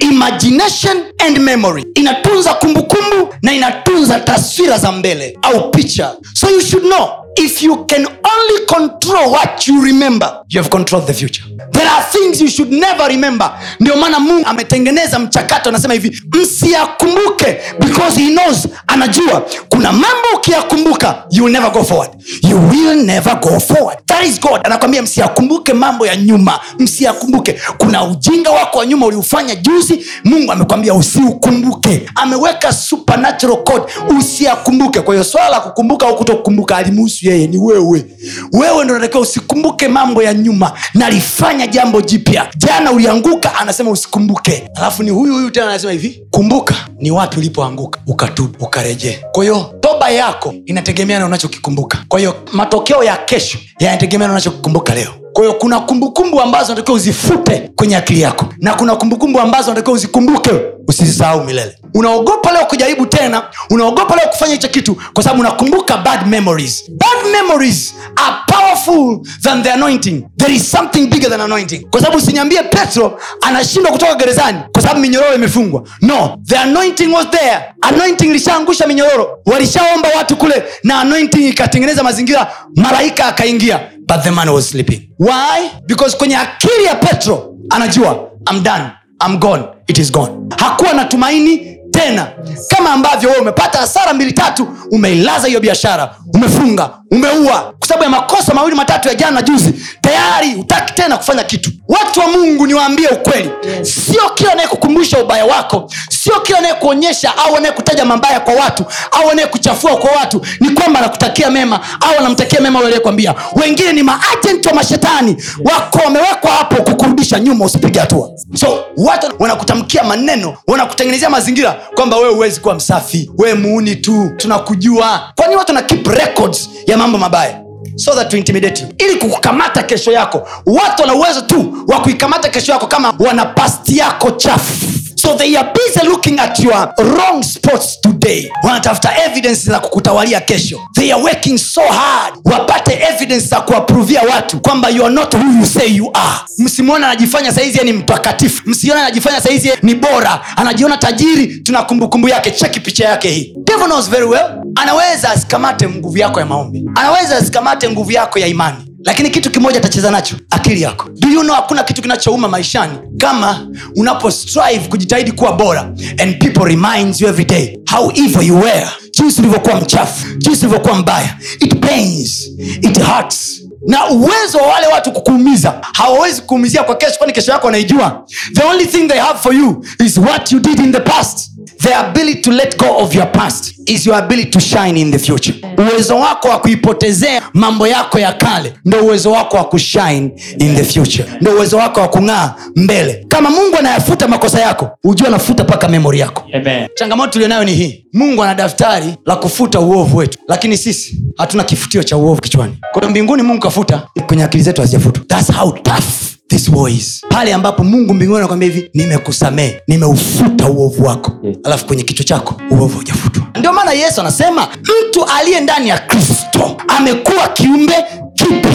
imagination and memory. Inatunza kumbukumbu na inatunza taswira za mbele au picha. So you should know if you can only control what you remember you have controlled the future. There are things you should never remember. Ndio maana mungu ametengeneza mchakato anasema hivi msiyakumbuke because he knows. Anajua kuna mambo ukiyakumbuka you will never go forward. You will never go forward. That is god. Anakwambia msiyakumbuke mambo ya nyuma. Msiyakumbuke. Kuna ujinga wako wa nyuma uliufanya juzi mungu amekwambia usiukumbuke. Ameweka supernatural code usiakumbuke kwa hiyo swala la kukumbuka au kutokukumbuka alimuhusu yeye ni wewe. Wewe ndo natakiwa usikumbuke mambo ya nyuma nalifanya jambo jipya. Jana ulianguka anasema usikumbuke. Alafu ni huyu huyu tena anasema hivi kumbuka ni wapi ulipoanguka ukatubu ukarejee. Kwa hiyo toba yako inategemea na unachokikumbuka. Kwa hiyo matokeo ya kesho yanategemea na unachokikumbuka leo kwa kuna kumbukumbu ambazo natakiwa uzifute kwenye akili yako. Na kuna kumbukumbu ambazo natakiwa uzikumbuke usizisahau milele. Unaogopa leo kujaribu tena unaogopa leo kufanya hicho kitu kwa sababu unakumbuka bad memories. Bad memories are powerful than the anointing. There is something bigger than anointing. Kwa sababu usiniambie petro anashindwa kutoka gerezani kwa sababu minyororo imefungwa. No the anointing was there. Anointing ilishaangusha minyororo. Walishaomba watu kule na anointing ikatengeneza mazingira malaika akaingia but the man was sleeping. Why? Because kwenye akili ya petro anajua I'm done. I'm gone. It is gone. Hakuwa na tumaini tena. Kama ambavyo wewe umepata hasara mbili tatu umeilaza hiyo biashara umefunga umeua. Kwa sababu ya makosa mawili matatu ya jana na juzi tayari hutaki tena kufanya kitu. Watu wa mungu niwaambie ukweli. Sio kila anayekukumbusha ubaya wako sio kila anayekuonyesha au anayekutaja mabaya kwa watu au anayekuchafua kwa watu ni kwamba anakutakia mema au anamtakia mema aliyekwambia. Wengine ni maajenti wa mashetani. Wako wamewekwa hapo kukurudisha nyuma usipige hatua. So watu wanakutamkia maneno wanakutengenezea mazingira kwamba wewe huwezi kuwa msafi. Wewe muuni tu. Tunakujua. Kwani watu wana keep records ya mambo mabaya? So that to intimidate you. Ili kukukamata kesho yako watu wana uwezo tu wa kuikamata kesho yako kama wana pasti yako chafu so they are busy looking at your wrong spots today. Wanatafuta evidence za kukutawalia kesho. They are working so hard. Wapate evidence za kuwapruvia watu kwamba you are not who you say you are. Msimwona anajifanya saizi ni mtakatifu. Msiona anajifanya saizi ni bora. Anajiona tajiri tuna kumbukumbu yake. Cheki picha yake hii. Devil knows very well. Anaweza asikamate nguvu yako ya maombi. Anaweza asikamate nguvu yako ya imani lakini kitu kimoja atacheza nacho akili yako. Do you know hakuna kitu kinachouma maishani? Kama unapo strive kujitahidi kuwa bora and people reminds you every day how evil you were. Jinsi ulivyokuwa mchafu jinsi ulivyokuwa mbaya. It pains it hurts. Na uwezo wa wale watu kukuumiza hawawezi kuumizia kwa kesho kwani kesho yako wanaijua. The only thing they have for you is what you did in the past. The ability to let go of your past is your ability to shine in the future. Uwezo wako wa kuipotezea mambo yako ya kale ndo uwezo wako wa kushine in the future. Ndo uwezo wako wa kung'aa mbele. Kama mungu anayafuta makosa yako hujua anafuta mpaka memori yako. Amen. changamoto tulionayo ni hii. Mungu ana daftari la kufuta uovu wetu lakini sisi hatuna kifutio cha uovu kichwani. Kwa hiyo mbinguni mungu kafuta kwenye akili zetu hazijafutwa. Thats how tough this war is. Pale ambapo mungu mbinguni anakwambia hivi nimekusamehe nimeufuta uovu wako. Alafu kwenye kichwa chako uovu hujafutwa ndio maana yesu anasema mtu aliye ndani ya kristo amekuwa kiumbe kipya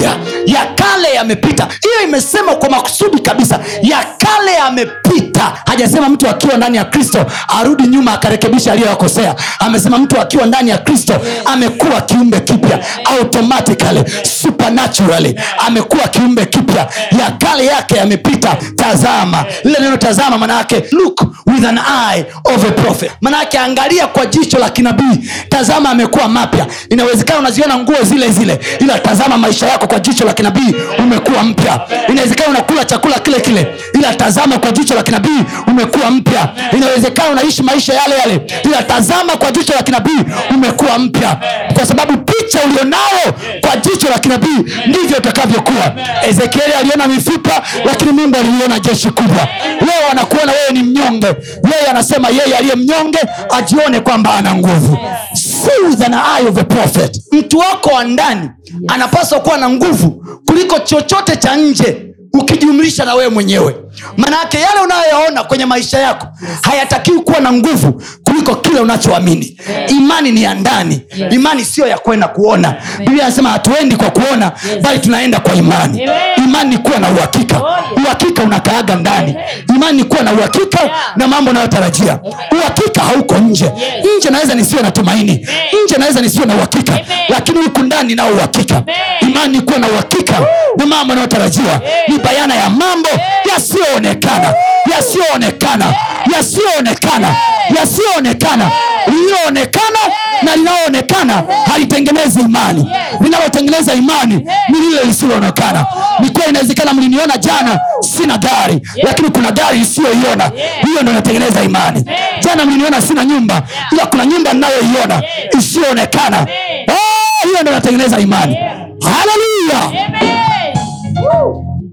ya kale yamepita. Hiyo imesema kwa makusudi kabisa. Ya kale yamepita. Hajasema mtu akiwa ndani ya kristo arudi nyuma akarekebisha aliyoyakosea amesema mtu akiwa ndani ya kristo amekuwa kiumbe kipya automatically supernaturally. Amekuwa kiumbe kipya. Ya kale yake yamepita. Tazama. Lile neno tazama manaake look with an eye of a prophet. Manaake angalia kwa jicho la kinabii. Tazama amekuwa mapya. Inawezekana unaziona nguo zile zile ila tazama maisha yako kwa jicho la kinabii umekuwa mpya. Inawezekana unakula chakula kile kile ila tazama kwa jicho la kinabii umekuwa mpya. Inawezekana unaishi maisha yale yale ila tazama kwa jicho la kinabii umekuwa mpya. Kwa sababu picha ulionayo kwa jicho la kinabii ndivyo utakavyokuwa ezekieli aliona mifupa lakini mungu aliliona jeshi kubwa. Leo anakuona wewe ni mnyonge. Yeye anasema yeye aliye mnyonge ajione kwamba ana nguvu See with an eye of a prophet. Mtu wako wa ndani anapaswa kuwa na nguvu kuliko chochote cha nje ukijumlisha na wewe mwenyewe. Maanayake yale unayoyaona kwenye maisha yako hayatakiwi kuwa na nguvu kuliko kile unachoamini. Imani ni ya ndani. Imani siyo ya kwenda kuona. Biblia anasema hatuendi kwa kuona bali tunaenda kwa imani. Imani ni kuwa na uhakika. Uhakika unakaaga ndani. Imani ni kuwa na uhakika na mambo unayotarajia. Uhakika hauko nje. Nje naweza nisiwe na tumaini. Nje naweza nisiwe na uhakika. Lakini huku ndani nao uhakika. Imani ni kuwa na uhakika na mambo yanayotarajiwa ni bayana ya mambo yasiyoonekana yasiyoonekana yasiyoonekana yasiyoonekana lililoonekana na linaloonekana halitengenezi imani. Linalotengeneza imani ni lile lisiloonekana ni kweli inawezekana mliniona jana sina gari lakini kuna gari isiyoiona. Hiyo ndo inatengeneza imani. Jana mliniona sina nyumba ila kuna nyumba ninayoiona isiyoonekana Ah, hiyo ndo inatengeneza imani. Haleluya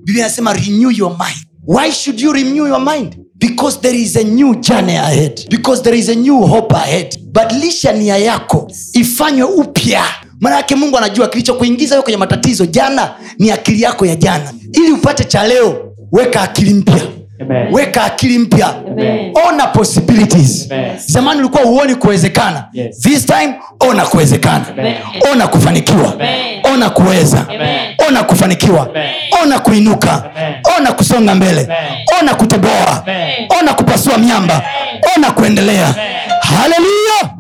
biblia inasema renew your mind why should you renew your mind? Because there is a new journey ahead. Because there is a new hope ahead. Badilisha nia yako. Ifanywe upya. Manake mungu anajua kilichokuingiza kwenye matatizo jana ni akili yako ya jana. Ili upate cha leo weka akili mpya Amen. weka akili mpya. Ona possibilities. Amen. zamani ulikuwa huoni kuwezekana. Yes. this time ona kuwezekana. Ona kufanikiwa. Amen. ona kuweza. Amen. ona kufanikiwa. Amen. ona kuinuka. Amen. ona kusonga mbele. Amen. ona kutoboa. Amen. ona kupasua miamba. Ona kuendelea. Haleluya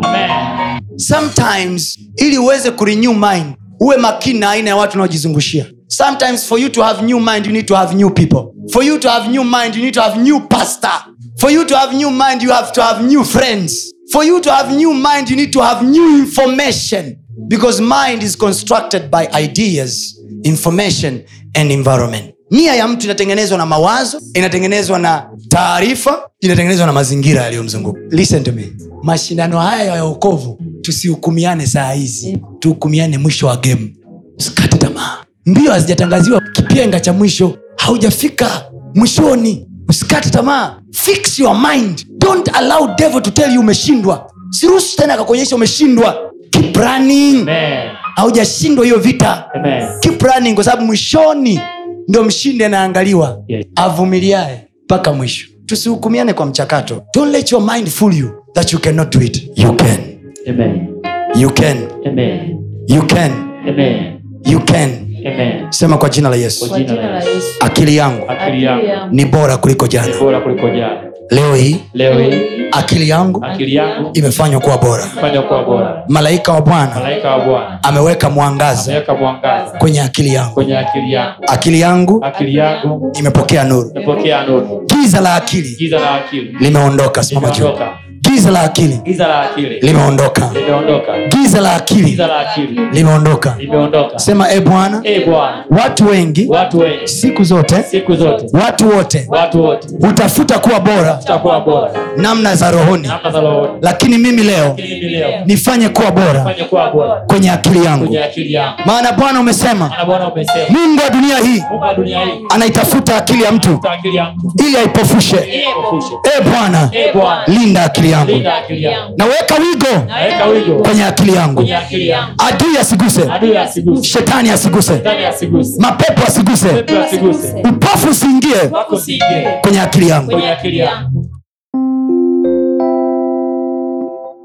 sometimes ili uweze kurenew mind uwe makini na aina ya watu unaojizungushia sometimes for you to have new mind you need to have new people. For you to have new mind you need to have new pastor. For you to have new mind you have to have new friends. For you to have new mind you need to have new information. Because mind is constructed by ideas information and environment. Nia ya mtu inatengenezwa na mawazo inatengenezwa na taarifa inatengenezwa na mazingira yaliyomzunguka. Listen to me. Mashindano haya ya okovu tusihukumiane saa hizi. Tuhukumiane mwisho wa game mbio hazijatangaziwa kipenga cha mwisho. Haujafika mwishoni. Usikate tamaa. Fix your mind. Don't allow devil to tell you umeshindwa. Siruhusu tena akakuonyesha umeshindwa. Keep running. Haujashindwa hiyo vita. Amen. keep running kwa sababu mwishoni ndo mshindi anaangaliwa. Yes. avumiliae mpaka mwisho. Tusihukumiane kwa mchakato. Don't let your mind fool you that you cannot do it. You can. Amen. you can. Amen. you can. Amen. you can. Amen. Sema kwa jina la yesu Kwa jina la Yesu. akili yangu Akili yangu ni bora kuliko jana bora kuliko jana. Leo hii akili yangu yangu imefanywa kuwa bora. bora. malaika wa bwana ameweka mwangaza ameweka mwangaza kwenye akili yangu. kwenye akili yangu. akili yangu Akili yangu imepokea nuru. nuru. giza la akili Giza la akili limeondoka. Simama juu. giza la akili Giza limeondoka. giza la akili limeondoka. sema e bwana Eh watu wengi watu wengi siku zote siku zote, watu wote hutafuta kuwa bora tutakuwa bora. Namna za rohoni. Lakini mimi leo nifanye kuwa bora kuwa kwenye akili yangu. Maana bwana umesema Bwana mungu wa dunia hii anaitafuta akili ya mtu ili aipofushe. e bwana Eh linda akili yangu. naweka wigo kwenye akili yangu. adui asiguse. Shetani asiguse. Mapepo asiguse. Upofu usiingie kwenye akili yangu.